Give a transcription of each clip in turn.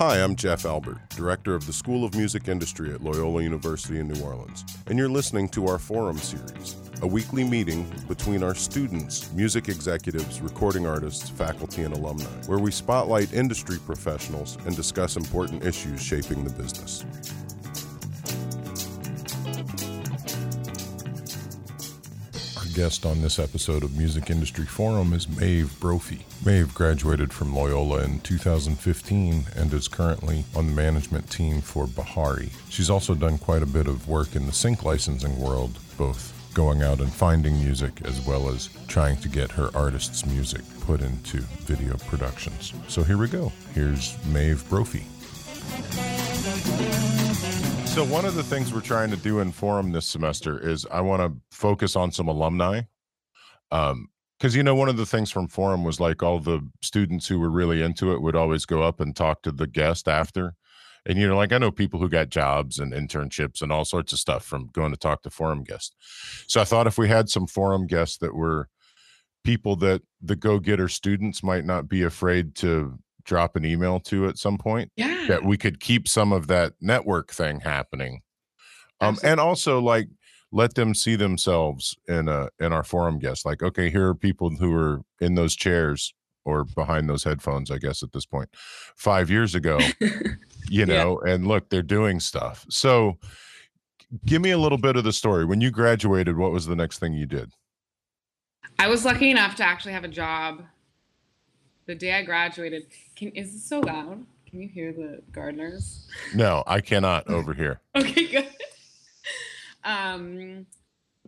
Hi, I'm Jeff Albert, Director of the School of Music Industry at Loyola University in New Orleans, and you're listening to our Forum series, a weekly meeting between our students, music executives, recording artists, faculty, and alumni, where we spotlight industry professionals and discuss important issues shaping the business. Guest on this episode of Music Industry Forum is Maeve Brophy. Maeve graduated from Loyola in 2015 and is currently on the management team for Bahari. She's also done quite a bit of work in the sync licensing world, both going out and finding music as well as trying to get her artist's music put into video productions. So here we go. Here's Maeve Brophy. So one of the things we're trying to do in forum this semester is I want to focus on some alumni. Um, because you know one of the things from forum was like all the students who were really into it would always go up and talk to the guest after and you know like i know people who got jobs and internships and all sorts of stuff from going to talk to forum guests so i thought if we had some forum guests that were people that the go-getter students might not be afraid to drop an email to at some point yeah that we could keep some of that network thing happening um Absolutely. and also like let them see themselves in a in our forum guests like okay here are people who are in those chairs or behind those headphones i guess at this point five years ago you Yeah. know and look they're doing stuff so give me a little bit of the story when you graduated what was the next thing you did I was lucky enough to actually have a job the day I graduated. Can is this so loud? Can you hear the gardeners? no i cannot over here Okay, good. um,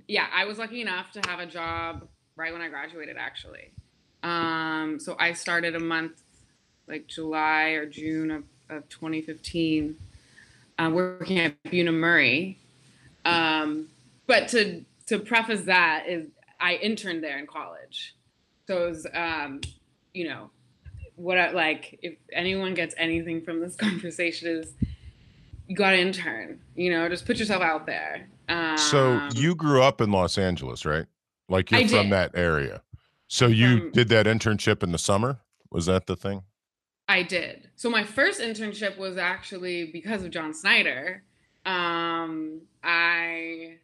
yeah, I was lucky enough to have a job right when I graduated, actually. Um, so I started a month, like July or June of, of 2015, uh, working at Bunim/Murray. Um, but to to preface that is I interned there in college, so it was um, you know what I like. If anyone gets anything from this conversation is you got to intern. You know, just put yourself out there. Um, so you grew up in los angeles right like you're I from did. that area so you From- did that internship in the summer was that the thing I did. So my first internship was actually because of John Snyder. Um, I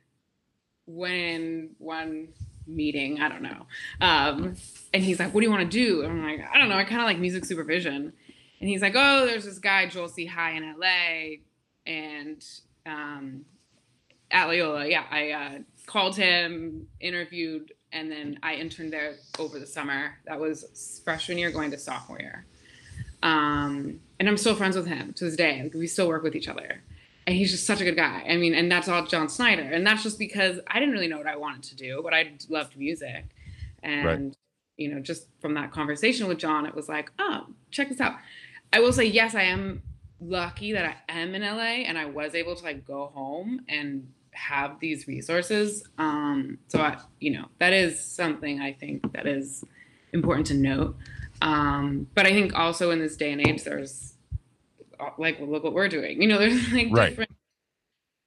went in one meeting, I don't know, um, and he's like, "What do you want to do?" And I'm like, "I don't know. I kind of like music supervision." And he's like, "Oh, there's this guy Joel C. High in LA, and um, at Loyola, yeah, I uh, called him, interviewed, and then I interned there over the summer. That was freshman year going to sophomore year. Um, and I'm still friends with him to this day. Like, we still work with each other. And he's just such a good guy. I mean, and that's all John Snyder. And that's just because I didn't really know what I wanted to do, but I loved music. And, you know, just from that conversation with John, it was like, oh, check this out. I will say, yes, I am lucky that I am in LA and I was able to like go home and have these resources. Um, so I, you know, that is something I think that is important to note. Um, but I think also in this day and age, there's like, well, look what we're doing. You know, there's like Right. different.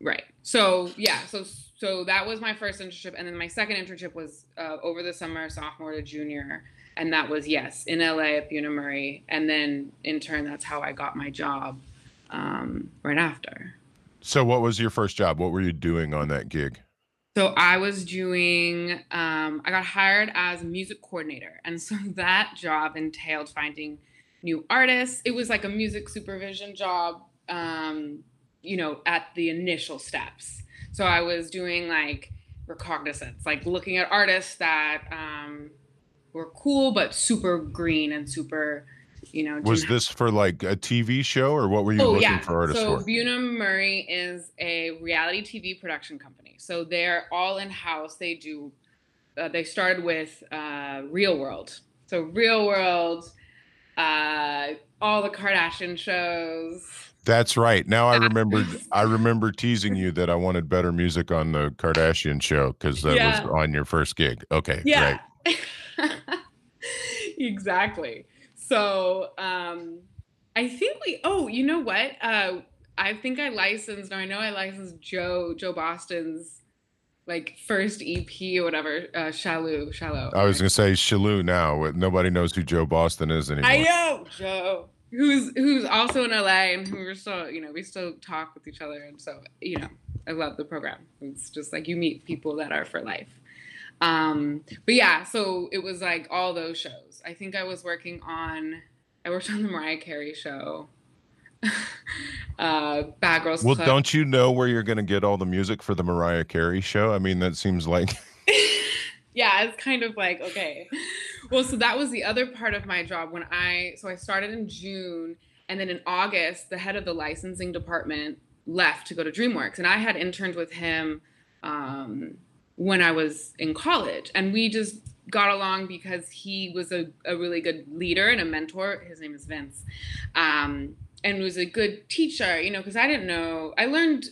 Right. So yeah. So so that was my first internship, and then my second internship was uh, over the summer, sophomore to junior, and that was yes in LA at Bunim/Murray, and then in turn, that's how I got my job um, right after. so what was your first job what were you doing on that gig So I was doing, um, I got hired as a music coordinator. And so that job entailed finding new artists. It was like a music supervision job, um, you know, at the initial steps. So I was doing like recognizance, like looking at artists that um, were cool, but super green and super, you know, was this for like a tv show or what were you Oh looking yeah. for artists so for Buna Murray is a reality TV production company. So they're all in house. They do. Uh, they started with uh, Real World. So Real World, uh, all the Kardashian shows. That's right. Now I Yeah. remembered. I remember teasing you that I wanted better music on the Kardashian show because that Yeah. was on your first gig. Okay, Yeah. great. exactly. So um, I think we. Oh, you know what? Uh, I think I licensed. Or I know I licensed Joe Joe Boston's like first EP or whatever. Uh, Shallow, shallow. I was gonna say Shalou now. but Nobody knows who Joe Boston is anymore. I know Joe. who's who's also in LA and who we're still, you know, we still talk with each other. And so, you know, I love the program. It's just like you meet people that are for life. Um, but yeah, so it was like all those shows. I think I was working on I worked on the Mariah Carey show. uh Bad Girls Well, Club. don't you know where you're going to get all the music for the Mariah Carey show? I mean, that seems like yeah, it's kind of like okay. Well, so that was the other part of my job when I so I started in June and then in August the head of the licensing department left to go to DreamWorks and I had interned with him um, when I was in college and we just got along because he was a, a really good leader and a mentor. His name is Vince. Um, and was a good teacher, you know, because I didn't know I learned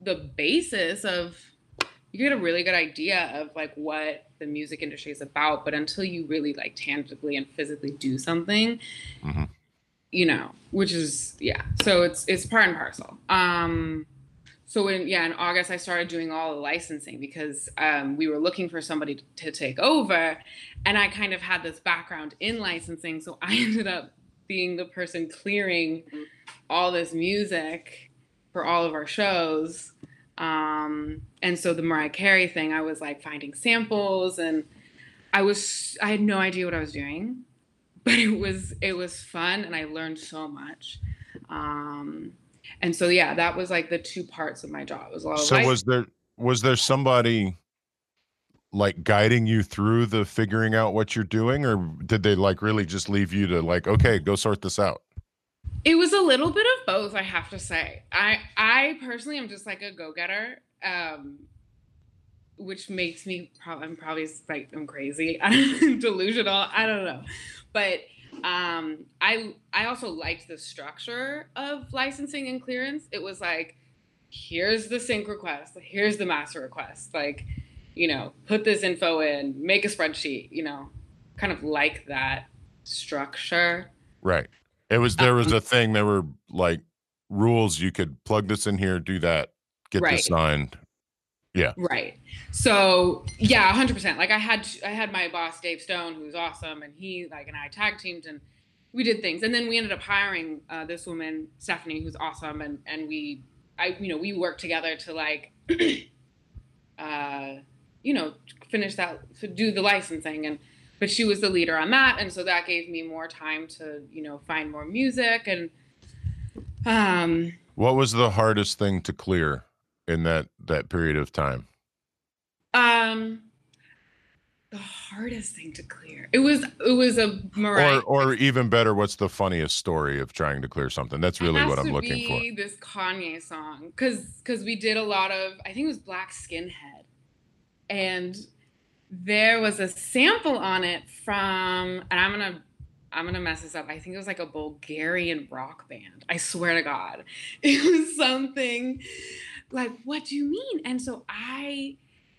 the basis of you get a really good idea of like what the music industry is about but until you really like tangibly and physically do something Mhm. you know which is yeah so it's it's part and parcel um so in yeah in august i started doing all the licensing because um, we were looking for somebody to take over and i kind of had this background in licensing so i ended up being the person clearing all this music for all of our shows. Um and so the mariah carey thing i was like finding samples and i was i had no idea what i was doing but it was it was fun and i learned so much. Um and so yeah that was like the two parts of my job. It was a lot of So life- was there was there somebody like guiding you through the figuring out what you're doing or did they like really just leave you to like okay, go sort this out? It was a little bit of both, I have to say. I I personally am just like a go-getter, um, which makes me probably I'm probably like I'm crazy, I'm delusional. I don't know, but um, I I also liked the structure of licensing and clearance. It was like, here's the sync request, here's the master request, like, you know, put this info in, make a spreadsheet, you know, kind of like that structure. Right. It was there was Um, a thing there were like rules you could plug this in here, do that, get Right. this signed. Yeah. Right. So yeah, hundred percent. Like I had I had my boss Dave Stone, who's awesome, and he like and I tag teamed and we did things, and then we ended up hiring uh, this woman Stephanie, who's awesome, and and we I you know we worked together to like uh you know finish that to do the licensing and but she was the leader on that and so that gave me more time to you know find more music and um What was the hardest thing to clear in that that period of time? Um, the hardest thing to clear. It was it was a Mariah. Or or even better, what's the funniest story of trying to clear something? That's really what I'm looking for. This Kanye song, because because we did a lot of I think it was Black Skinhead, and there was a sample on it from and I'm gonna I'm gonna mess this up. I think it was like a Bulgarian rock band. I swear to God, it was something like what do you mean? And so I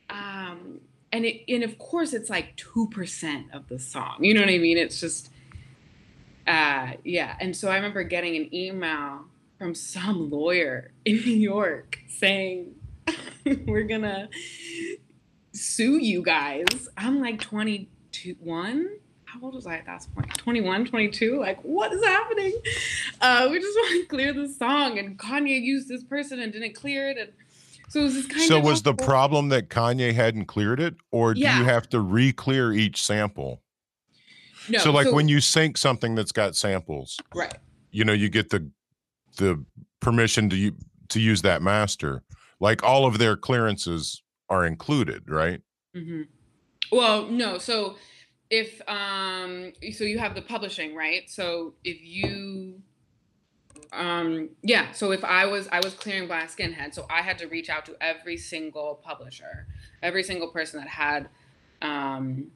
um and it and of course it's like two percent of the song. You know what I mean? It's just uh yeah. And so I remember getting an email from some lawyer in New York saying we're gonna sue you guys. I'm like 21. How old was I at that point? 21, 22? Like, what is happening? Uh, we just want to clear the song, and Kanye used this person and didn't clear it. And so it was this kind So of. So was the problem that Kanye hadn't cleared it, or do Yeah. you have to re-clear each sample? No, so like when you sync something that's got samples, Right. you know, you get the the permission to u- to use that master. Like all of their clearances are included, right? hmm Well, no. So if um, so you have the publishing, right? So if you, um, yeah. So if I was I was clearing Black Skinhead, so I had to reach out to every single publisher, every single person that had, um,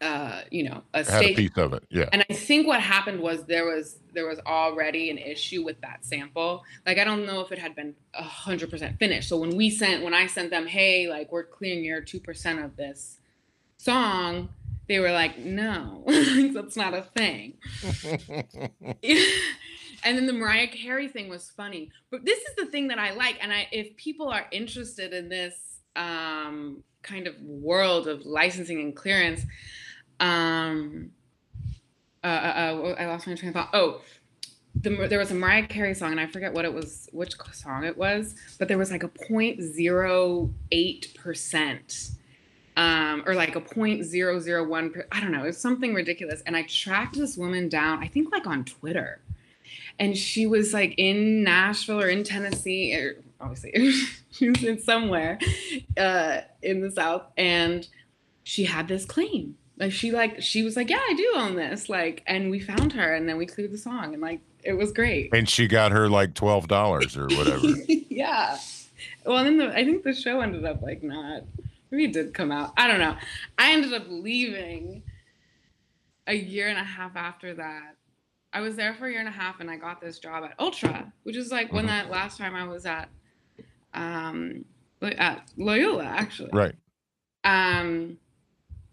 uh, you know, a Had a piece of it. Yeah. and I think what happened was there was there was already an issue with that sample. Like I don't know if it had been hundred percent finished. So when we sent when I sent them, hey, like we're clearing your two percent of this song, they were like, no, that's not a thing. and then the Mariah Carey thing was funny. But this is the thing that I like. And I if people are interested in this um kind of world of licensing and clearance, um uh, uh, uh, I lost my train of thought. Oh, the, there was a Mariah Carey song, and I forget what it was, which song it was, but there was like a 0.08 percent, um, or like a 0.001. Per, I don't know, it was something ridiculous. And I tracked this woman down, I think like on Twitter, and she was like in Nashville or in Tennessee, or obviously she was in somewhere uh, in the South, and she had this claim. Like she like she was like, yeah, I do own this. Like, and we found her, and then we cleared the song, and like it was great. And she got her like twelve dollars or whatever. yeah. Well, then the, I think the show ended up like not. Maybe it did come out. I don't know. I ended up leaving a year and a half after that. I was there for a year and a half, and I got this job at Ultra, which is like mm-hmm. when that last time I was at um at Loyola actually. Right. Um,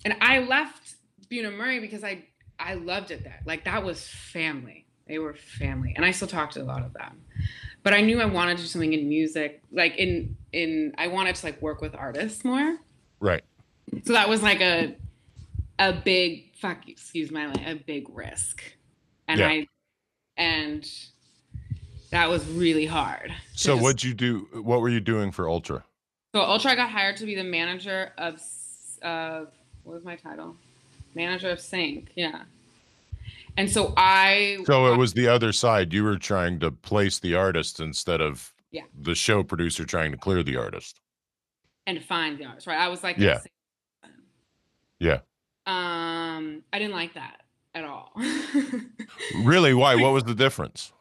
and I left Bunim/Murray because I I loved it there. Like that was family. They were family, and I still talk to a lot of them. But I knew I wanted to do something in music, like in in I wanted to like work with artists more. Right. So that was like a a big fuck excuse my like a big risk, and yeah. I and that was really hard. So what'd you do? What were you doing for Ultra? So Ultra, I got hired to be the manager of of what was my title? Manager of Sync. Yeah. And so I. So it was the other side. You were trying to place the artist instead of yeah. the show producer trying to clear the artist. And find the artist, right? I was like, yeah. Yeah. Um, I didn't like that at all. really? Why? What was the difference?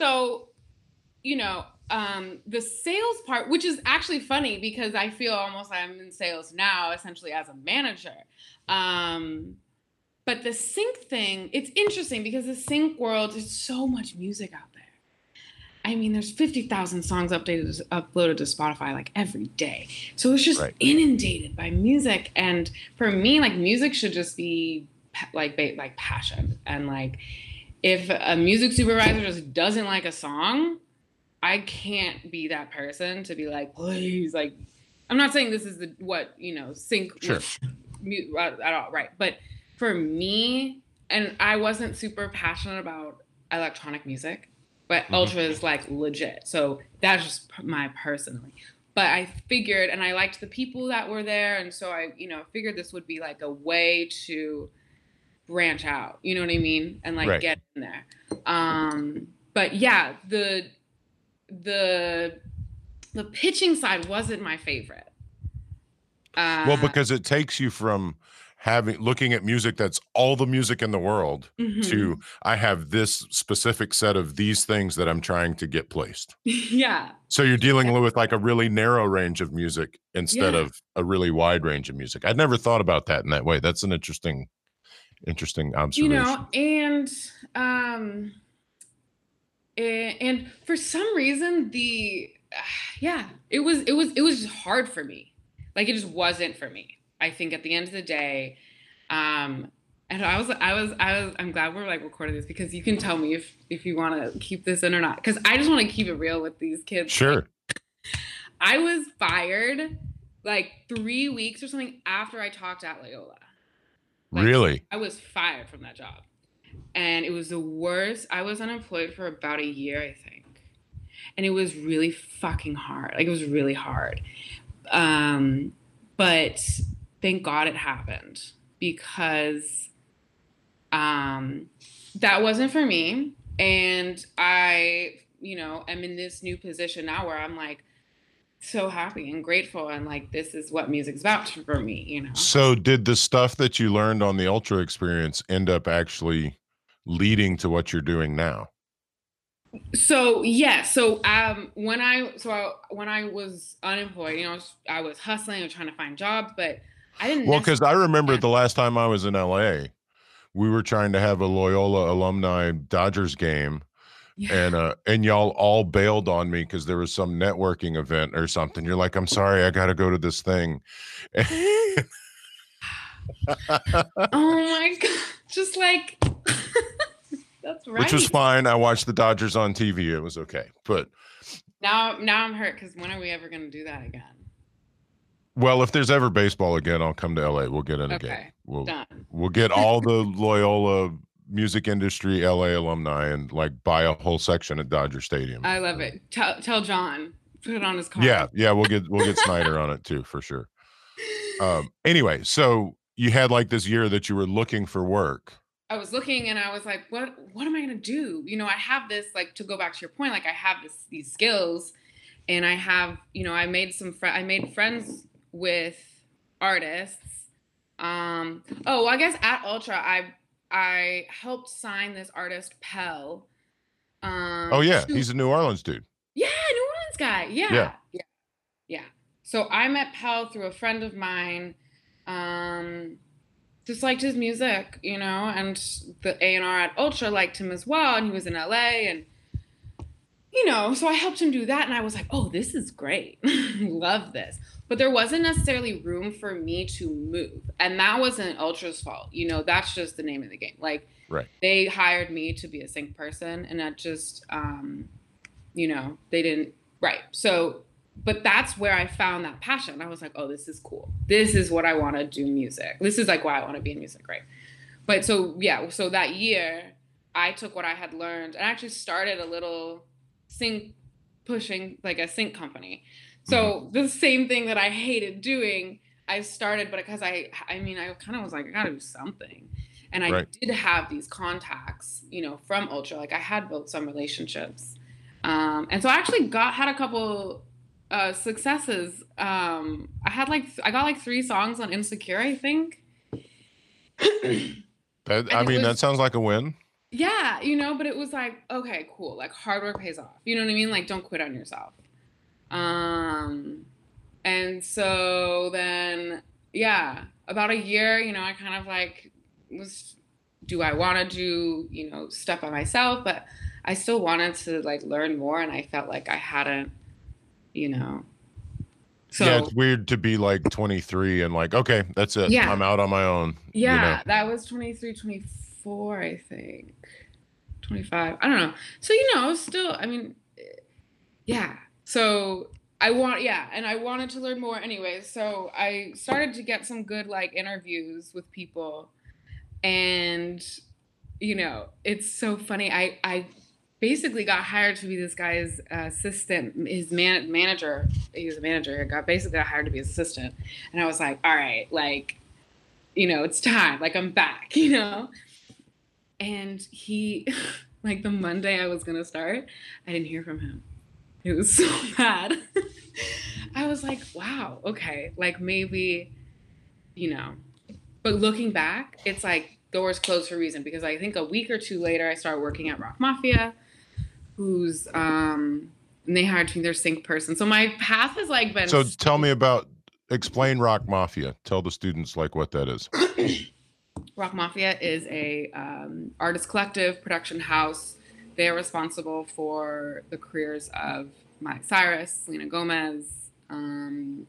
So, you know, um, the sales part, which is actually funny because I feel almost like I'm in sales now, essentially as a manager. Um, but the sync thing, it's interesting because the sync world is so much music out there. I mean, there's 50,000 songs updated, uploaded to Spotify like every day. So it's just right. inundated by music. And for me, like music should just be like like passion. And like if a music supervisor just doesn't like a song, I can't be that person to be like, please, like, I'm not saying this is the what you know sync sure. at all, right? But for me, and I wasn't super passionate about electronic music, but mm-hmm. Ultra is like legit. So that's just my personally. But I figured, and I liked the people that were there, and so I, you know, figured this would be like a way to branch out. You know what I mean? And like right. get in there. Um, but yeah, the the the pitching side wasn't my favorite. Uh, well, because it takes you from having looking at music that's all the music in the world mm-hmm. to I have this specific set of these things that I'm trying to get placed. yeah. So you're dealing with like a really narrow range of music instead yeah. of a really wide range of music. I'd never thought about that in that way. That's an interesting interesting observation. You know, and um and for some reason the yeah it was it was it was just hard for me. Like it just wasn't for me i think at the end of the day. Um and i was i was i was i'm glad we're like recording this because you can tell me if if you want to keep this in or not. Because i just want to keep it real with these kids. Sure. I was fired like three weeks or something after i talked at loyola. Like, really? I was fired from that job and it was the worst. I was unemployed for about a year, I think, and it was really fucking hard. Like it was really hard. Um, but thank God it happened because um, that wasn't for me, and I, you know, am in this new position now where I'm like so happy and grateful and like this is what music's about for me you know so did the stuff that you learned on the ultra experience end up actually leading to what you're doing now? So yeah, so um, when I so I, when I was unemployed, you know, I was, I was hustling and trying to find jobs, but I didn't. Well, because I remember the last time I was in LA, we were trying to have a Loyola alumni Dodgers game, yeah. and uh, and y'all all bailed on me because there was some networking event or something. You're like, I'm sorry, I got to go to this thing. oh my god! Just like that's right. Which was fine. I watched the Dodgers on TV. It was okay. But now, now I'm hurt because when are we ever going to do that again? Well, if there's ever baseball again, I'll come to LA. We'll get in okay. again. We'll Done. we'll get all the Loyola music industry LA alumni and like buy a whole section at Dodger Stadium. I love it. Tell tell John. Put it on his car. Yeah, yeah, we'll get we'll get Snyder on it too for sure. Um anyway, so you had like this year that you were looking for work. I was looking and I was like, what what am I gonna do? You know, I have this, like to go back to your point, like I have this these skills and I have, you know, I made some fr- I made friends with artists. Um, oh, I guess at Ultra I I helped sign this artist Pell. Um, oh yeah, he's a New Orleans dude. yeah, New Orleans guy. Yeah. Yeah. Yeah. Yeah. So I met Pell through a friend of mine. Um just liked his music, you know, and the A&R at Ultra liked him as well and he was in LA and you know, so I helped him do that and I was like, "Oh, this is great. Love this." But there wasn't necessarily room for me to move. And that wasn't Ultra's fault. You know, that's just the name of the game. Like Right. they hired me to be a sync person and that just um you know they didn't right so but that's where i found that passion. I was like oh this is cool. This is what i want to do music. This is like why i want to be in music right? But so yeah so that year i took what i had learned and actually started a little sync pushing like a sync company. So the same thing that i hated doing i started but because i i mean i kind of was like i gotta do something. And I Right. did have these contacts, you know, from Ultra. Like I had built some relationships, um, and so I actually got had a couple uh, successes. Um, I had like th- I got like three songs on Insecure, I think. That I mean, that sounds like a win. yeah, you know, but it was like okay, cool. Like hard work pays off. You know what I mean? Like don't quit on yourself. Um, and so then yeah, about a year, you know, I kind of like was do I want to do, you know, stuff by myself, but I still wanted to like learn more and I felt like I hadn't, you know. So yeah, it's weird to be like 23 and like, okay, that's it. Yeah. I'm out on my own. you know? Yeah, that was 23, 24, I think. 25. I don't know. So, you know, still, I mean, yeah. So I want, yeah, and I wanted to learn more anyway. So I started to get some good like interviews with people. And, you know, it's so funny. I, I basically got hired to be this guy's assistant, his man, manager. He was a manager. Got basically got hired to be his assistant. And I was like, all right, like, you know, it's time. Like I'm back, you know? And he, like the Monday I was gonna start, I didn't hear from him. It was so bad. I was like, wow, okay, like maybe, you know. But looking back, it's like doors closed for a reason because I think a week or two later I started working at Rock Mafia, who's um and they hired me their sync person. So my path has like been So tell me about explain Rock Mafia. Tell the students like what that is. Rock Mafia is a um, artist collective production house. They are responsible for the careers of Miley Cyrus, Selena Gomez, um,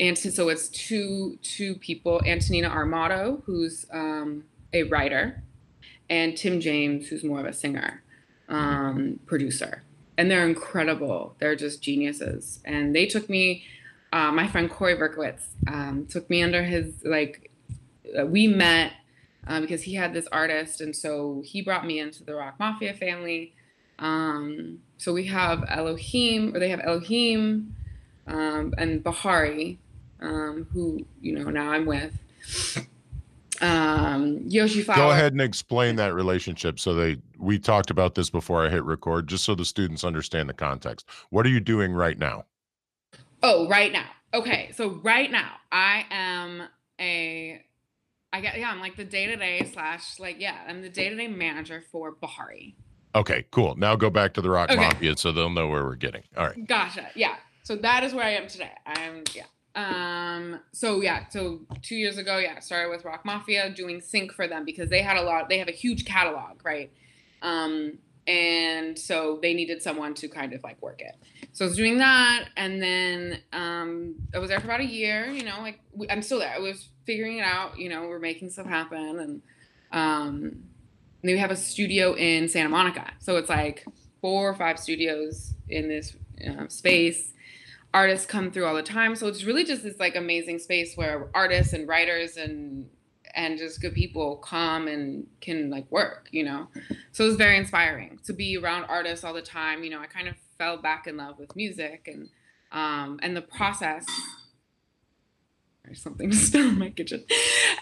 and so it's two two people: Antonina Armato, who's um, a writer, and Tim James, who's more of a singer, um, producer. And they're incredible. They're just geniuses. And they took me. Uh, my friend Corey Berkowitz um, took me under his like uh, we met uh, because he had this artist, and so he brought me into the Rock Mafia family. Um, so we have Elohim, or they have Elohim um, and Bahari, um, who you know now I'm with. Um. Go ahead and explain that relationship so they we talked about this before I hit record just so the students understand the context. What are you doing right now? Oh, right now. Okay, so right now I am a, I get yeah, I'm like the day to day slash like yeah, I'm the day to day manager for Bahari. Okay, cool. Now go back to the Rock Okay. Mafia so they'll know where we're getting. All right. Gotcha. Yeah. So that is where I am today. I'm yeah. Um. So yeah. So two years ago, yeah, started with Rock Mafia doing sync for them because they had a lot. They have a huge catalog, right? Um. And so they needed someone to kind of like work it. So I was doing that, and then um, I was there for about a year. You know, like we, I'm still there. I was figuring it out. You know, we're making stuff happen, and um, and then we have a studio in Santa Monica. So it's like four or five studios in this uh, space. Artists come through all the time. So it's really just this like amazing space where artists and writers and and just good people come and can like work, you know. So it was very inspiring to be around artists all the time. You know, I kind of fell back in love with music and um and the process or something still in my kitchen.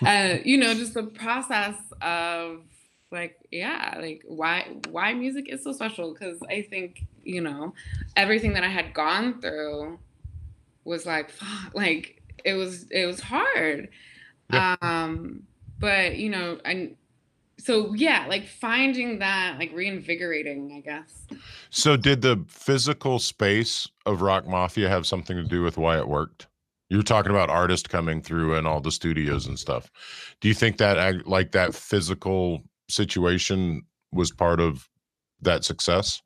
Uh, you know, just the process of like, yeah, like why why music is so special. Cause I think, you know, everything that I had gone through was like, like it was it was hard. Yeah. Um, but you know, and so yeah, like finding that like reinvigorating, I guess. So did the physical space of Rock Mafia have something to do with why it worked? You're talking about artists coming through and all the studios and stuff. Do you think that like that physical situation was part of that success?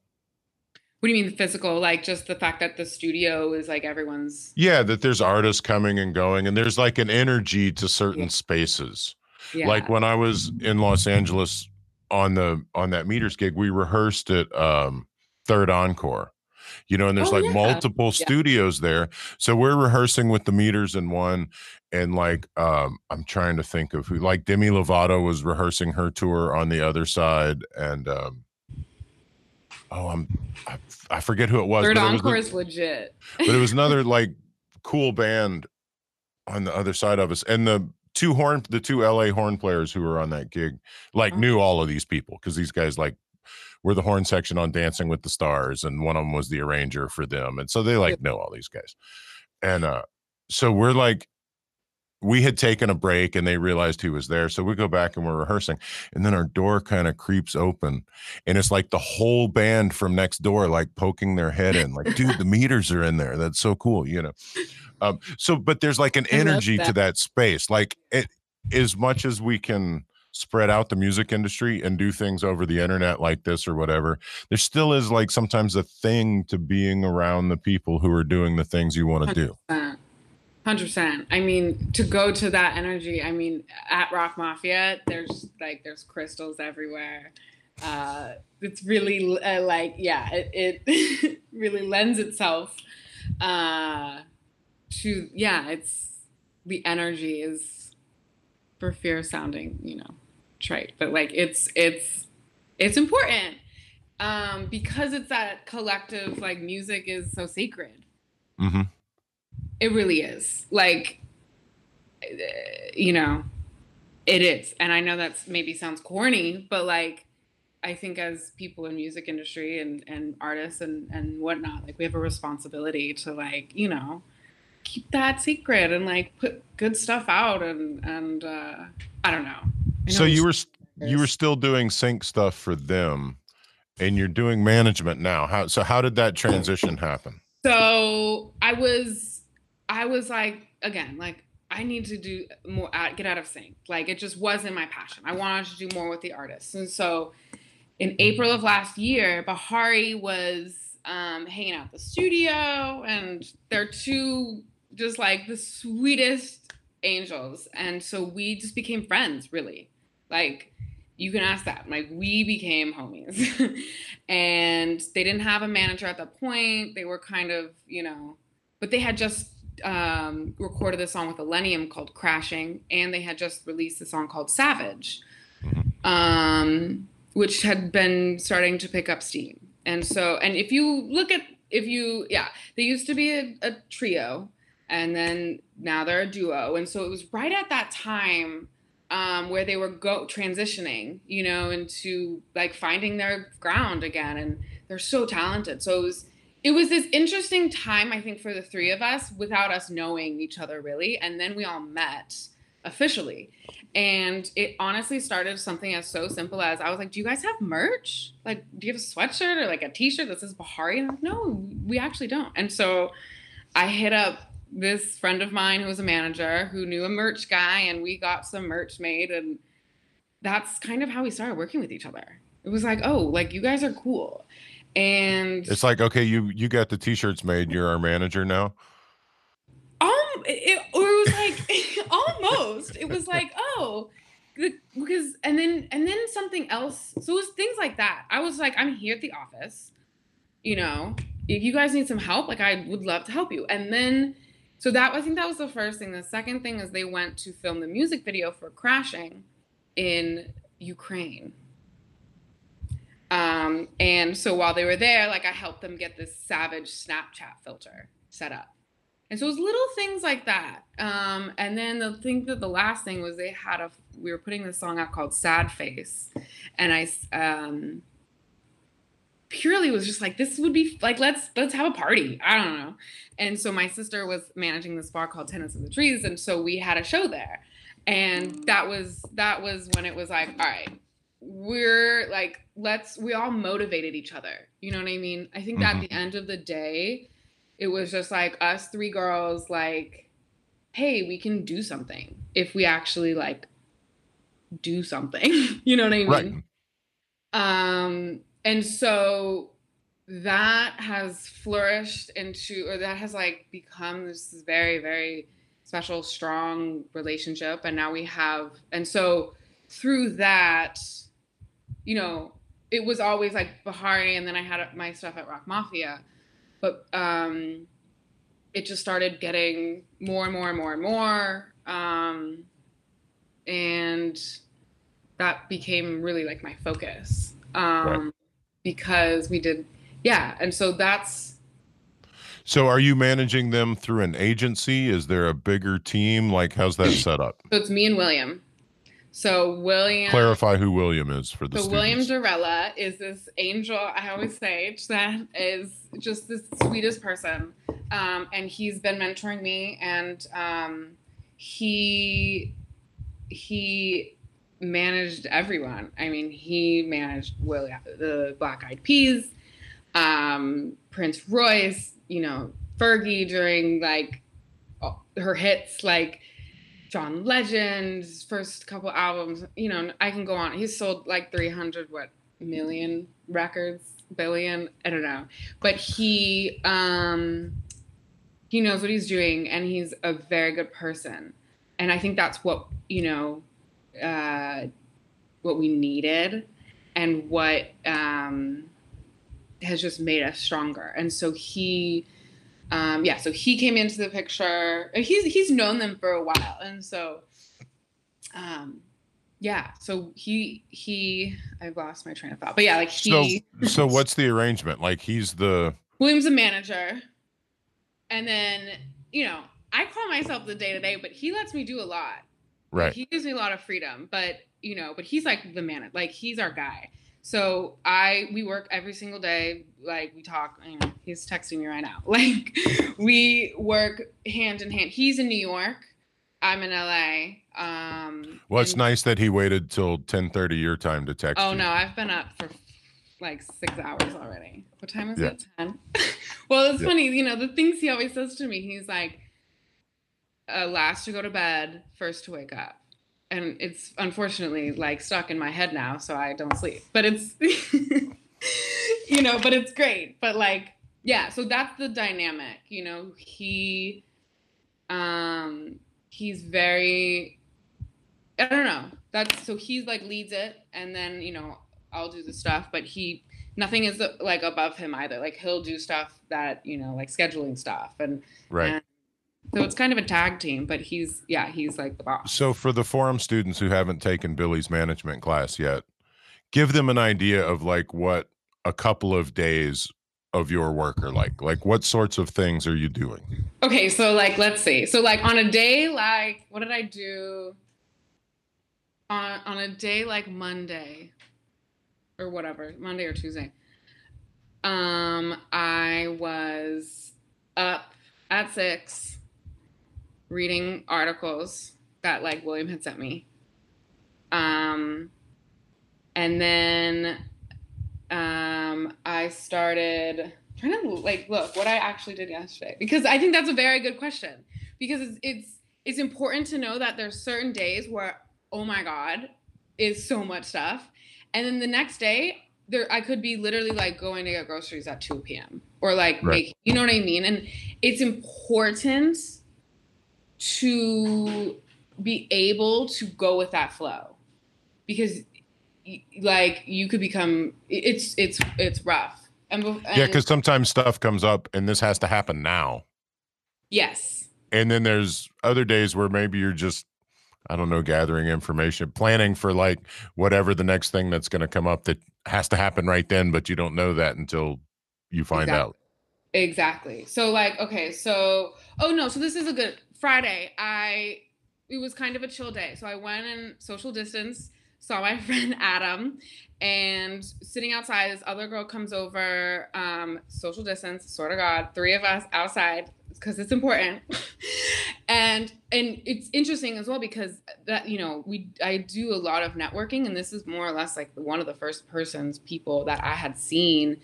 What do you mean the physical? Like just the fact that the studio is like everyone's Yeah, that there's artists coming and going and there's like an energy to certain yeah. spaces. Yeah. Like when I was in Los Angeles on the on that meters gig, we rehearsed at um Third Encore you know, and there's oh, like yeah. multiple studios there. So we're rehearsing with the meters in one. And like, um, I'm trying to think of who, like Demi Lovato was rehearsing her tour on the other side. And, um, oh, I'm, I, I forget who it was. Third Encore is legit. but it was another like cool band on the other side of us. And the, two horn the two LA horn players who were on that gig like uh-huh. knew all of these people because these guys like were the horn section on Dancing with the Stars, and one of them was the arranger for them, and so they like know all these guys, and uh, so we're like, we had taken a break, and they realized he was there, so we go back and we're rehearsing, and then our door kind of creeps open, and it's like the whole band from next door like poking their head in, like, dude, the meters are in there. That's so cool, you know. Um, so, but there's like an energy that. to that space, like it as much as we can spread out the music industry and do things over the internet like this or whatever there still is like sometimes a thing to being around the people who are doing the things you want to do 100% i mean to go to that energy i mean at rock mafia there's like there's crystals everywhere uh it's really uh, like yeah it, it really lends itself uh to yeah it's the energy is for fear of sounding you know trite, but like it's it's it's important um, because it's that collective. Like music is so sacred. Mm-hmm. It really is. Like you know, it is, and I know that's maybe sounds corny, but like I think as people in music industry and and artists and and whatnot, like we have a responsibility to like you know keep that secret and like put good stuff out and and uh, I don't know so you were you were still doing sync stuff for them, and you're doing management now. How so? How did that transition happen? So I was I was like again like I need to do more get out of sync. Like it just wasn't my passion. I wanted to do more with the artists, and so in April of last year, Bahari was um, hanging out the studio, and they're two just like the sweetest angels, and so we just became friends really like you can ask that. Like we became homies. and they didn't have a manager at that point. They were kind of, you know, but they had just um, recorded a song with Illenium called Crashing, and they had just released a song called Savage, mm-hmm. um, which had been starting to pick up steam. And so, and if you look at, if you, yeah, they used to be a, a trio, and then now they're a duo. And so it was right at that time um, where they were go transitioning, you know, into like finding their ground again, and they're so talented. So it was it was this interesting time, I think, for the three of us without us knowing each other really, and then we all met officially, and it honestly started something as so simple as I was like, "Do you guys have merch? Like, do you have a sweatshirt or like a T-shirt that says Bahari?" And like, "No, we actually don't." And so I hit up this friend of mine who was a manager who knew a merch guy and we got some merch made and that's kind of how we started working with each other. It was like, oh, like you guys are cool. And it's like, okay, you you got the t-shirts made, you're our manager now. Um it, it was like almost. It was like, oh, because and then and then something else. So it was things like that. I was like, I'm here at the office, you know. If you guys need some help, like I would love to help you. And then so that I think that was the first thing. The second thing is they went to film the music video for Crashing in Ukraine. Um, and so while they were there, like I helped them get this savage Snapchat filter set up. And so it was little things like that. Um, and then the thing that the last thing was they had a we were putting this song out called Sad Face, and I um, purely was just like this would be like let's let's have a party. I don't know. And so my sister was managing this bar called Tenants of the Trees, and so we had a show there, and that was that was when it was like all right we're like let's we all motivated each other. You know what i mean? I think mm-hmm. at the end of the day it was just like us three girls like hey we can do something if we actually like do something. You know what i mean? Right. um and so that has flourished into or that has like become this very very special strong relationship. And now we have and so through that you know, it was always like Bahari, and then I had my stuff at Rock Mafia, but um, it just started getting more and more and more and more, um, and that became really like my focus um, right. because we did, yeah, and so that's. So, are you managing them through an agency? Is there a bigger team? Like, how's that set up? So it's me and William. So William. Clarify who William is for the. So students. William Derella is this angel. I always say that is just the sweetest person, um, and he's been mentoring me, and um, he he managed everyone. I mean, he managed William, the Black Eyed Peas, um, Prince Royce, you know, Fergie during like her hits, like John Legend's first couple albums. You know, I can go on. He's sold like 300 what million records, billion. I don't know, but he um, he knows what he's doing, and he's a very good person. And I think that's what you know, uh, what we needed, and what um, has just made us stronger. And so he um, yeah, so he came into the picture. He's he's known them for a while, and so, um, yeah. So he he I've lost my train of thought, but yeah, like he. So, so what's the arrangement? Like he's the William's a manager, and then you know I call myself the day to day, but he lets me do a lot. Right. He gives me a lot of freedom, but you know, but he's like the man. Like he's our guy. So I we work every single day. Like we talk. You know, he's texting me right now. Like we work hand in hand. He's in New York. I'm in LA. Um, well, it's and, nice that he waited till 10:30 your time to text. Me. Oh you. no, I've been up for like six hours already. What time is yeah. it? Ten. well, it's yeah. funny. You know the things he always says to me. He's like, uh, "Last to go to bed, first to wake up." And it's unfortunately like stuck in my head now, so I don't sleep. But it's you know, but it's great. But like, yeah, so that's the dynamic, you know. He um he's very I don't know. That's so he's like leads it and then, you know, I'll do the stuff, but he nothing is like above him either. Like he'll do stuff that, you know, like scheduling stuff and right. And, so it's kind of a tag team, but he's yeah, he's like the boss. So for the forum students who haven't taken Billy's management class yet, give them an idea of like what a couple of days of your work are like. Like what sorts of things are you doing? Okay, so like let's see. So like on a day like what did I do on on a day like Monday or whatever, Monday or Tuesday. Um I was up at 6 reading articles that like William had sent me. Um, and then um, I started trying to like look what I actually did yesterday because I think that's a very good question because it's it's it's important to know that there's certain days where oh my god is so much stuff and then the next day there I could be literally like going to get groceries at 2 p.m. or like right. make you know what I mean and it's important to be able to go with that flow because like you could become it's it's it's rough and, and yeah because sometimes stuff comes up and this has to happen now yes and then there's other days where maybe you're just I don't know, gathering information, planning for like whatever the next thing that's going to come up that has to happen right then, but you don't know that until you find exactly. out. Exactly. So like, okay, so oh no, so this is a good Friday. I it was kind of a chill day. So I went and social distance, saw my friend Adam, and sitting outside, this other girl comes over, um, social distance, sort of God, three of us outside because it's important. and and it's interesting as well because that you know we I do a lot of networking and this is more or less like one of the first persons people that I had seen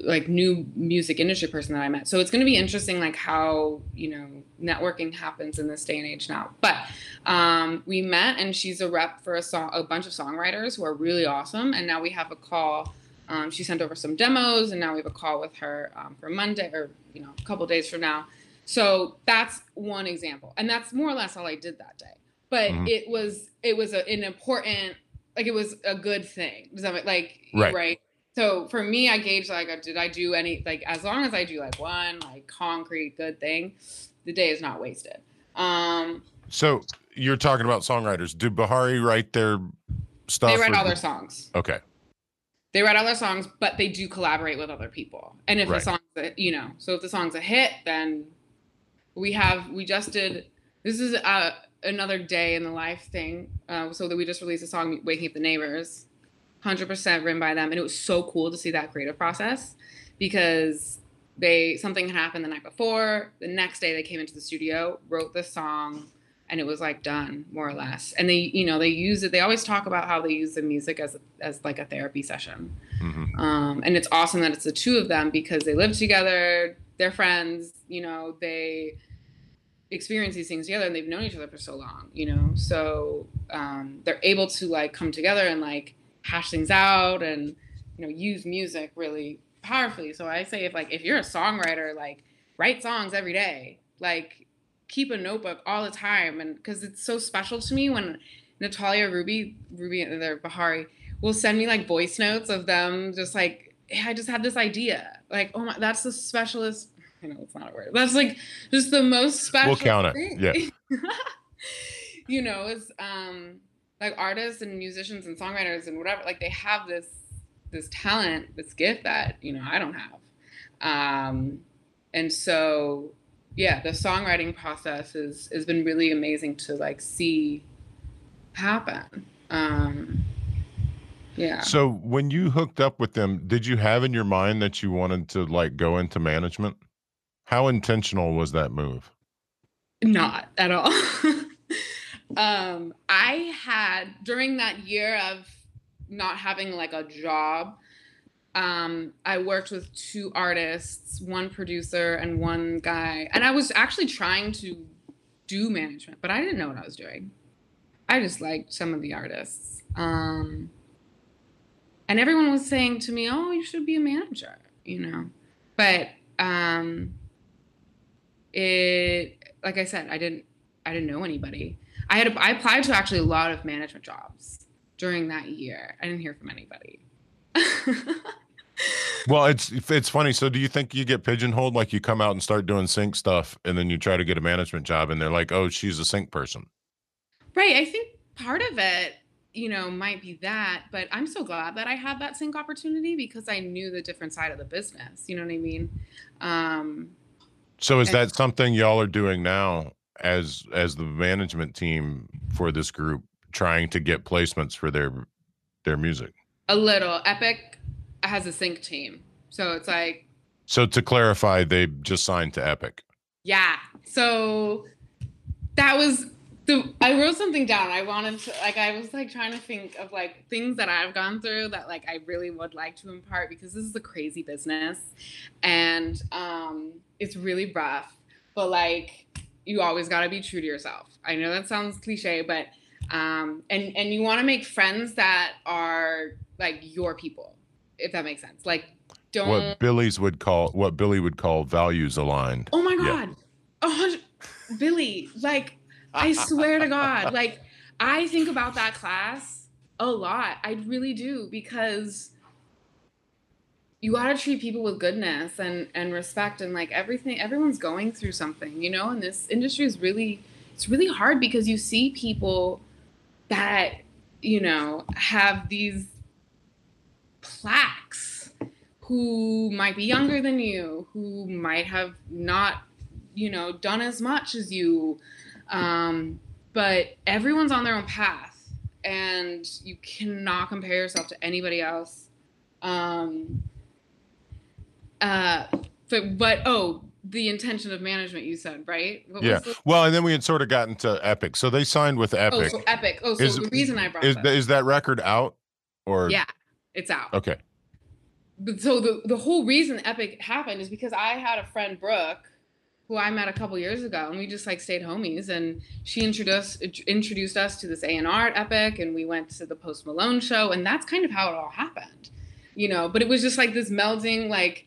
like new music industry person that I met. So it's going to be interesting, like how you know networking happens in this day and age now. But um, we met, and she's a rep for a song, a bunch of songwriters who are really awesome. And now we have a call. Um, she sent over some demos, and now we have a call with her um, for Monday, or you know, a couple days from now. So that's one example, and that's more or less all I did that day. But mm-hmm. it was it was a, an important, like it was a good thing. Does that make, like right? right? So for me, I gauge like, did I do any like as long as I do like one like concrete good thing, the day is not wasted. Um. So you're talking about songwriters. Do Bahari write their stuff? They write all their songs. Okay. They write all their songs, but they do collaborate with other people. And if right. the song's, a, you know, so if the song's a hit, then we have we just did. This is uh, another day in the life thing. Uh, so that we just released a song, "Waking Up the Neighbors." 100% written by them. And it was so cool to see that creative process because they something had happened the night before. The next day they came into the studio wrote the song and it was like done more or less. And they you know they use it they always talk about how they use the music as as like a therapy session. Mm-hmm. um, and it's awesome that it's the two of them because they live together they're friends you know they experience these things together and they've known each other for so long you know? So um, they're able to like come together and like hash things out and you know use music really powerfully. So i say if like if you're a songwriter like write songs every day. Like keep a notebook all the time. And because it's so special to me when natalia ruby ruby and their bahari will send me like voice notes of them just like i just had this idea. Like oh my that's the specialist i know it's not a word. That's like just the most special we'll count thing. it yeah. You know it's um like artists and musicians and songwriters and whatever like they have this this talent this gift that you know i don't have. Um and so yeah the songwriting process is has been really amazing to like see happen. Um yeah. So when you hooked up with them did you have in your mind that you wanted to like go into management? How intentional was that move? Not at all um, I had during that year of not having like a job, um, I worked with two artists, one producer and one guy, and I was actually trying to do management, but I didn't know what I was doing. I just liked some of the artists. Um, and everyone was saying to me, "Oh, you should be a manager," you know. But um, it, like I said, I didn't, I didn't know anybody. I had I applied to actually a lot of management jobs during that year. I didn't hear from anybody. well, it's it's funny. So, do you think you get pigeonholed? Like you come out and start doing sync stuff, and then you try to get a management job, and they're like, "Oh, she's a sync person." Right. I think part of it, you know, might be that, but I'm so glad that I had that sync opportunity because I knew the different side of the business. You know what I mean? Um, so, is and- that something y'all are doing now? As as the management team for this group trying to get placements for their their music? A little. Epic has a sync team. So it's like So to clarify, they just signed to Epic. Yeah. So that was the I wrote something down. I wanted to like I was like trying to think of like things that I've gone through that like I really would like to impart because this is a crazy business and um it's really rough. But like you always got to be true to yourself. I know that sounds cliche, but um, and and you want to make friends that are like your people, if that makes sense. Like don't what Billy's would call what Billy would call values aligned. Oh my god, yeah. Billy, like I swear to God, like I think about that class a lot. I really do because you got to treat people with goodness and and respect and like everything everyone's going through something you know? And this industry is really it's really hard because you see people that you know have these plaques who might be younger than you who might have not you know done as much as you um, but everyone's on their own path and you cannot compare yourself to anybody else. Um, uh, but, but oh, the intention of management you said right? What yeah. well and then we had sort of gotten to epic. So they signed with epic oh so epic. Oh so is, the reason i brought is, is that record out or? Yeah it's out. Okay. But so the, the whole reason epic happened is because i had a friend brooke who i met a couple years ago and we just like stayed homies and she introduced introduced us to this a&r at epic and we went to the post malone show and that's kind of how it all happened you know? But it was just like this melding like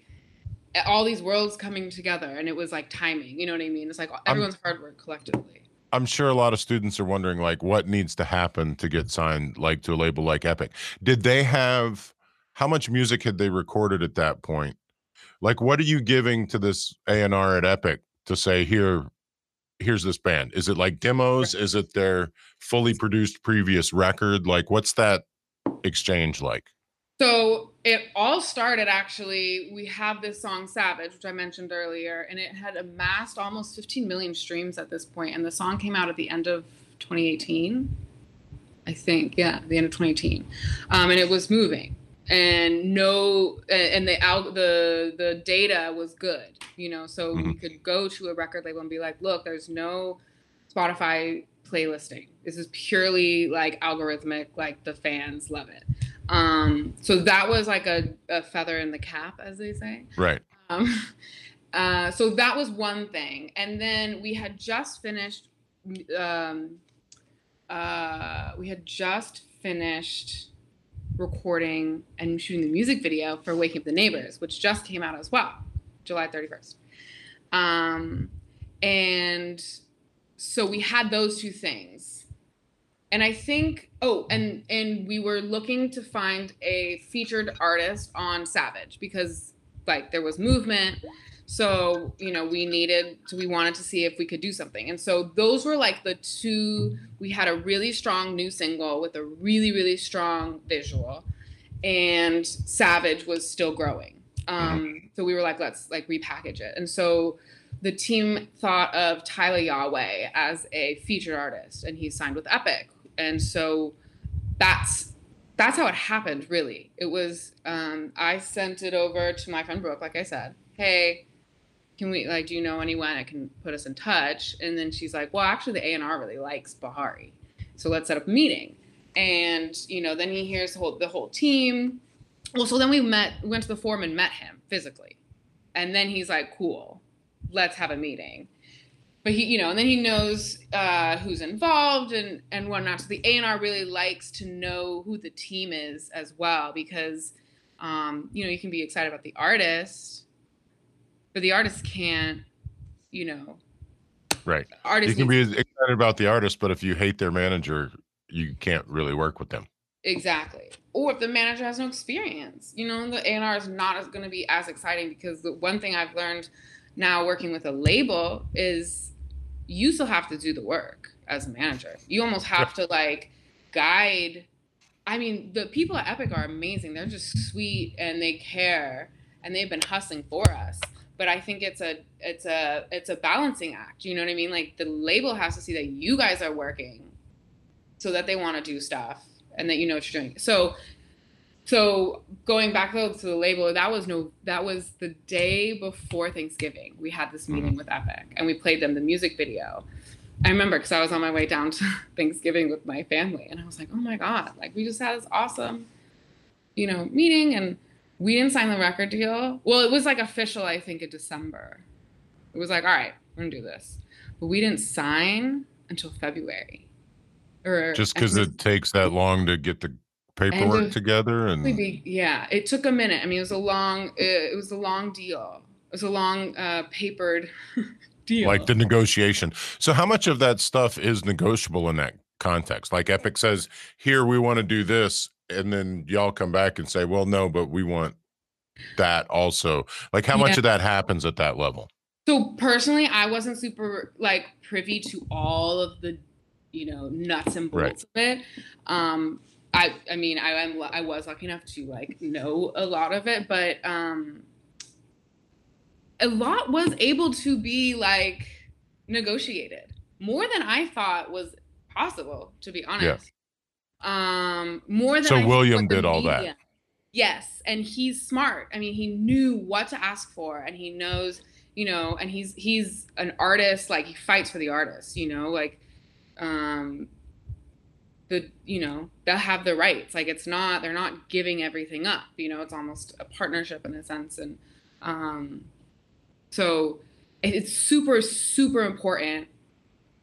all these worlds coming together and it was like timing you know what i mean? It's like everyone's I'm, hard work collectively. I'm sure a lot of students are wondering like what needs to happen to get signed like to a label like epic? Did they have how much music had they recorded at that point? Like what are you giving to this a&r at epic to say here here's this band is it like demos? Is it their fully produced previous record? Like what's that exchange like so it all started actually. We have this song Savage, which I mentioned earlier, and it had amassed almost 15 million streams at this point. And the song came out at the end of 2018, I think. Yeah, the end of 2018. Um, and it was moving. And no, and the the the data was good, you know. So mm-hmm. we could go to a record label and be like, "Look, there's no Spotify playlisting. This is purely like algorithmic. Like the fans love it." Um, so that was like a, a, feather in the cap, as they say. Right. Um, uh, so that was one thing. And then we had just finished, um, uh, we had just finished recording and shooting the music video for Waking Up the Neighbors, which just came out as well, July 31st. Um, and so we had those two things and I think oh and and we were looking to find a featured artist on Savage because like there was movement. So you know we needed so we wanted to see if we could do something. And so those were like the two we had a really strong new single with a really really strong visual and Savage was still growing. Um so we were like let's like repackage it. And so the team thought of Tyler Yahweh as a featured artist, and he's signed with Epic, and so that's that's how it happened really. It was um, i sent it over to my friend brooke like i said hey can we like do you know anyone that can put us in touch? And then she's like well actually the a&r really likes bahari so let's set up a meeting. And you know then he hears the whole, the whole team. Well so then we met went to the forum and met him physically. And then he's like cool let's have a meeting but he, you know, and then he knows uh, who's involved and and whatnot. So the A and R really likes to know who the team is as well because, um, you know, you can be excited about the artist, but the artist can't, you know, right. Artist you can be excited about the artist, but if you hate their manager, you can't really work with them. Exactly. Or if the manager has no experience, you know, the A and R is not going to be as exciting because the one thing I've learned now working with a label is you still have to do the work as a manager. You almost have to like guide. I mean, the people at Epic are amazing. They're just sweet and they care and they've been hustling for us. But I think it's a it's a it's a balancing act. You know what I mean? Like the label has to see that you guys are working so that they want to do stuff and that you know what you're doing. So so going back though to the label, that was no that was the day before Thanksgiving. We had this meeting mm-hmm. with Epic and we played them the music video. I remember because I was on my way down to Thanksgiving with my family and I was like, oh my God, like we just had this awesome, you know, meeting and we didn't sign the record deal. Well, it was like official, I think, in December. It was like, all right, we're gonna do this. But we didn't sign until February. Or just because it takes that long to get the paperwork and together and yeah it took a minute i mean it was a long it, was a long deal it was a long uh, papered deal like the negotiation so how much of that stuff is negotiable in that context like epic says here we want to do this and then y'all come back and say well no but we want that also? Like how much of that happens at that level? So personally, I wasn't super like privy to all of the, you know, nuts and Right. bolts of it. Um, I I mean, I I'm, I was lucky enough to like know a lot of it, but um, a lot was able to be like negotiated more than I thought was possible. To be honest, yeah. um, more than So I William did all that. Yes, and he's smart. I mean, he knew what to ask for, and he knows, you know, and he's he's an artist. Like he fights for the artist, you know, like um, the you know they'll have the rights. Like it's not they're not giving everything up. You know, it's almost a partnership in a sense, and um, so it's super super important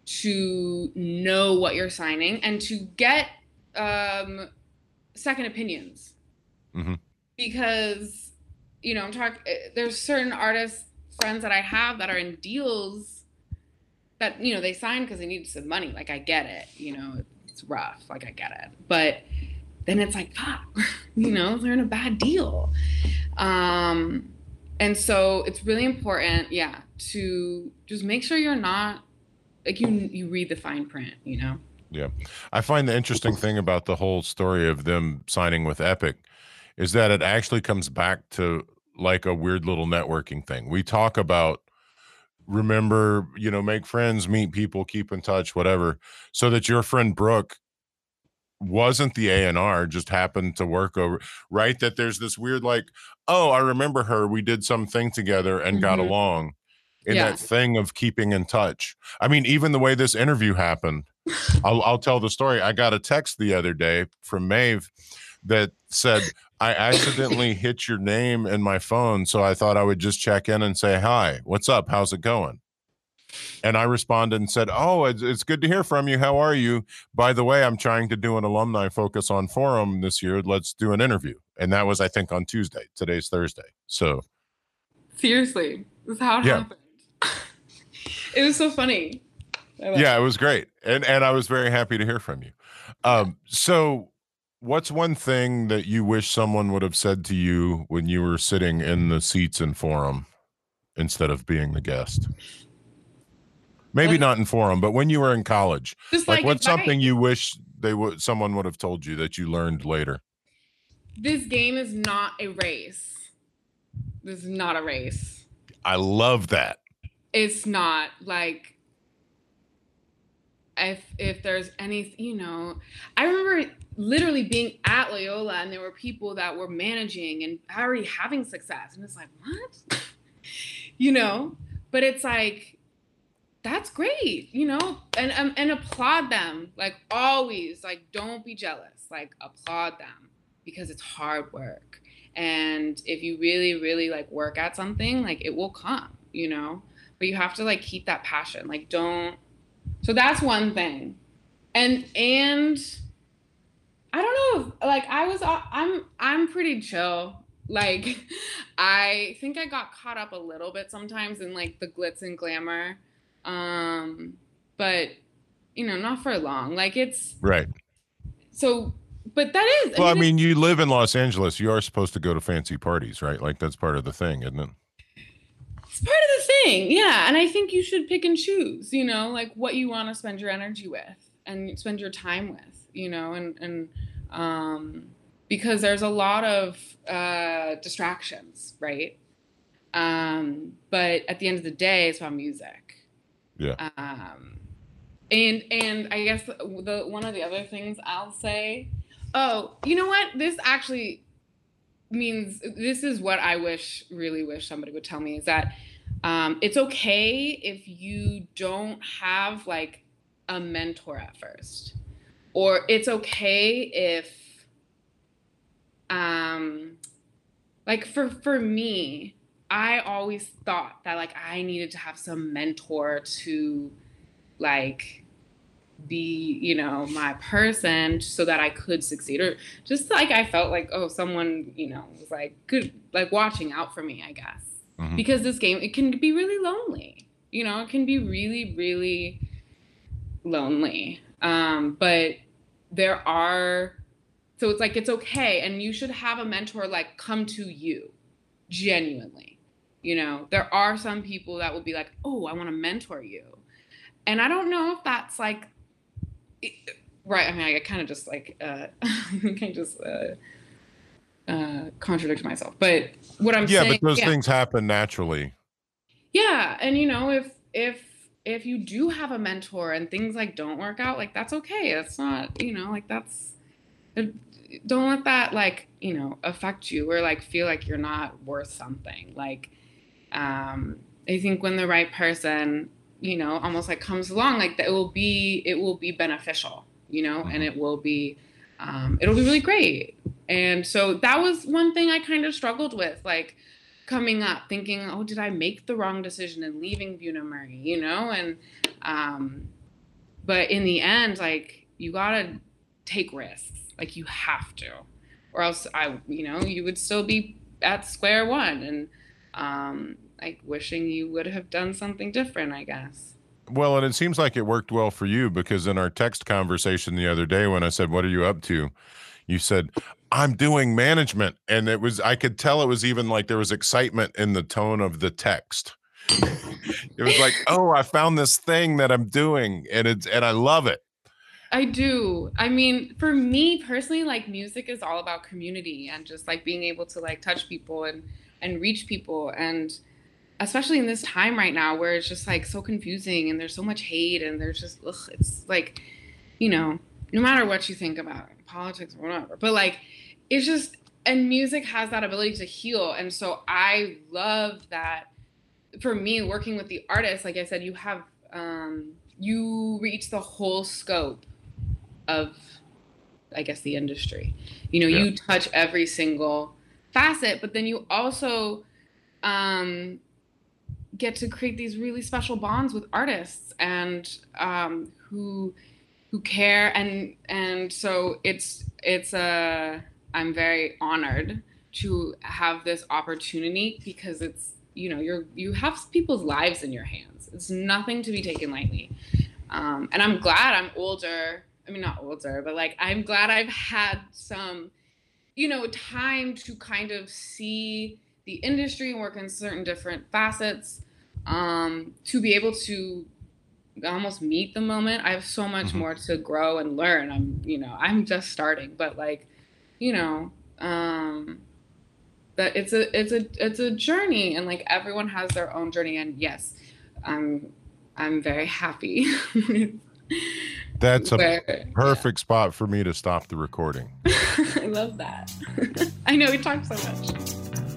to know what you're signing and to get um, second opinions Mhm. because you know i'm talking there's certain artists friends that i have that are in deals that you know they signed because they needed some money like i get it you know it's rough like i get it but then it's like fuck you know they're in a bad deal um and so it's really important yeah to just make sure you're not like you you read the fine print you know Yeah. I find the interesting thing about the whole story of them signing with Epic is that it actually comes back to like a weird little networking thing. We talk about remember, you know, make friends, meet people, keep in touch, whatever, so that your friend Brooke wasn't the A&R just happened to work over right that there's this weird like oh I remember her we did something together and got Mhm. along in Yeah. that thing of keeping in touch. I mean even the way this interview happened I'll, I'll tell the story. I got a text the other day from Maeve that said, I accidentally hit your name in my phone. So I thought I would just check in and say, Hi, what's up? How's it going? And I responded and said, Oh, it's, it's good to hear from you. How are you? By the way, I'm trying to do an alumni focus on forum this year. Let's do an interview. And that was, I think, on Tuesday. Today's Thursday. So seriously this is how it Yeah. happened it was so funny yeah, it was great, and and I was very happy to hear from you. Um, so, what's one thing that you wish someone would have said to you when you were sitting in the seats in forum instead of being the guest? Maybe What- not in forum, but when you were in college, like, like, what's something you wish they would someone would have told you that you learned later? this game is not a race this is not a race I love that. it's not like if if there's any you know i remember literally being at loyola and there were people that were managing and already having success. And it's like what? You know? But it's like that's great you know? And um, and applaud them. Like always like don't be jealous. Like applaud them because it's hard work. And if you really really like work at something like it will come you know? But you have to like keep that passion. Like don't so that's one thing. And and i don't know if, like i was uh, i'm i'm pretty chill like i think i got caught up a little bit sometimes in like the glitz and glamour um but you know not for long like it's Right. so but that is Well, I it's- mean, you live in Los Angeles. You are supposed to go to fancy parties, right? Like that's part of the thing, isn't it? It's part of the thing, yeah. And I think you should pick and choose, you know, like what you want to spend your energy with and spend your time with, you know, and and um, because there's a lot of uh, distractions, right? Um, but at the end of the day, it's about music. Yeah. Um, and and I guess the, the one of the other things I'll say, oh, you know what? This actually means this is what I wish, really wish somebody would tell me is that um, it's okay if you don't have like a mentor at first, or it's okay if, um, like for for me, I always thought that like I needed to have some mentor to like be you know my person so that i could succeed. Or just like i felt like oh someone you know was like good like watching out for me i guess. Mhm. because this game it can be really lonely. You know it can be really really lonely um but there are so it's like it's okay and you should have a mentor like come to you genuinely. You know, there are some people that will be like, "Oh, I want to mentor you," and I don't know if that's like right. I mean, I kind of just like uh, kind of just uh, uh, contradict myself, but what I'm yeah, saying, but those yeah. things happen naturally. Yeah, and you know, if if if you do have a mentor and things like don't work out, like that's okay. It's not, you know, like that's don't let that like, you know, affect you or like feel like you're not worth something. Like um I think when the right person, you know, almost like comes along, like that it will be it will be beneficial, you know, and mm-hmm. it will be um it'll be really great. And so that was one thing I kind of struggled with. Like coming up thinking, oh, did I make the wrong decision in leaving Bunim/Murray, you know? And, um, but in the end, like, you gotta take risks. Like, you have to, or else I, you know, you would still be at square one and, um, like, wishing you would have done something different, I guess. Well, and it seems like it worked well for you because in our text conversation the other day, when I said, What are you up to? You said, I'm doing management. And it was, I could tell it was even like there was excitement in the tone of the text. it was like, oh, I found this thing that I'm doing and it's, and I love it. I do. I mean, for me personally, like music is all about community and just like being able to like touch people and, and reach people. And especially in this time right now where it's just like so confusing and there's so much hate and there's just, ugh, it's like, you know, no matter what you think about politics or whatever, but like it's just and music has that ability to heal. And so I love that for me working with the artists, like I said, you have um you reach the whole scope of I guess the industry. You know, yeah. you touch every single facet, but then you also um get to create these really special bonds with artists and um who who care and and so it's it's a I'm very honored to have this opportunity because it's you know you're you have people's lives in your hands. It's nothing to be taken lightly, um, and I'm glad I'm older. I mean, not older, but like I'm glad I've had some, you know, time to kind of see the industry and work in certain different facets. Um, to be able to almost meet the moment. I have so much mm-hmm. more to grow and learn. I'm, you know, I'm just starting, but like you know, um, that it's a it's a it's a journey, and like everyone has their own journey. And yes, I'm I'm very happy. That's a Where, perfect yeah. spot for me to stop the recording. I love that. I know we talked so much.